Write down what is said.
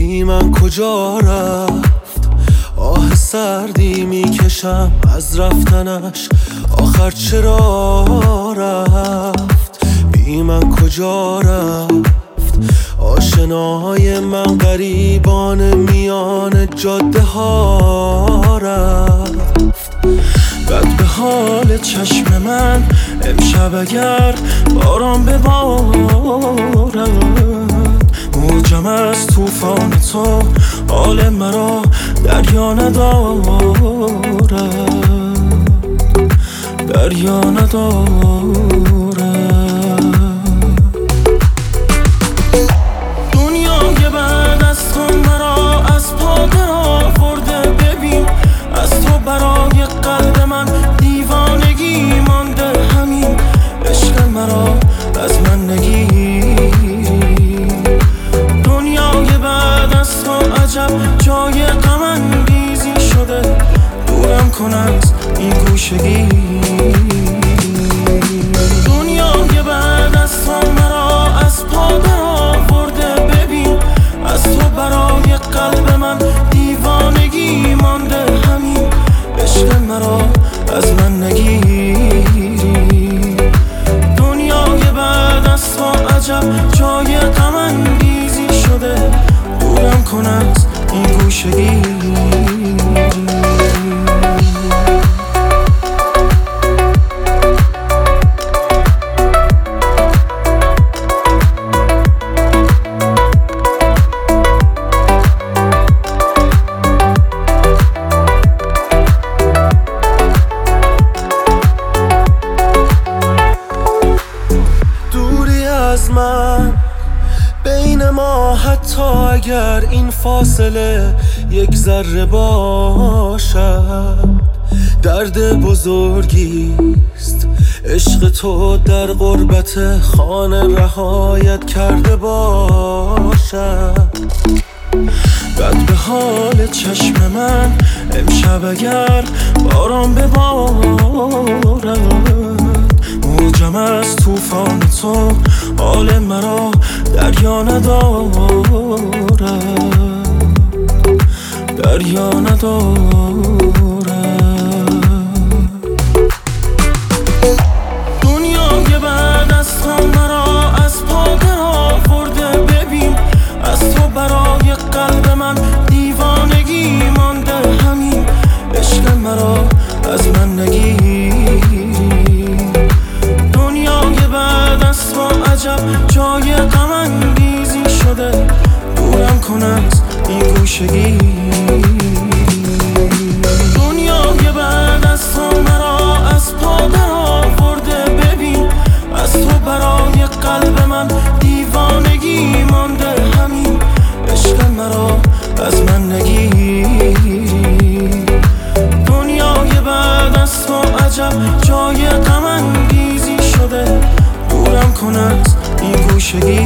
بی من کجا رفت؟ آه سردی می‌کشم از رفتنش. آخر چرا رفت؟ بی من کجا رفت؟ آشناهای من غریبان میان جاده ها رفت. بد به حال چشم من امشب اگر باران ببارد موجم از توفان تو حال مرا دریا ندارد. دریا ندارد. این گوشگی دنیای بعد از تو مرا از پا آورده ببین از تو برای قلب من دیوانگی مانده. همین عشق مرا از من نگیری. دنیای بعد از تو عجب جای غم شده. دورم کن از این گوشگی. از من. بین ما حتی اگر این فاصله یک ذره باشد. درد بزرگیست عشق تو در غربت خانه رهایت کرده باشد. بد به حال چشم من امشب اگر باران ببارد موجم از توفان تو حال مرا دریا ندارد. دریا ندارد. عجب جای غم انگیزی شده. دورم کن از این گوشگی. دنیای بعد از تو مرا از پا آورده ببین از تو برای قلب من دیوانگی مانده. همین عشق مرا از من نگیری دنیای بعد از تو عجب کن این گوشگی.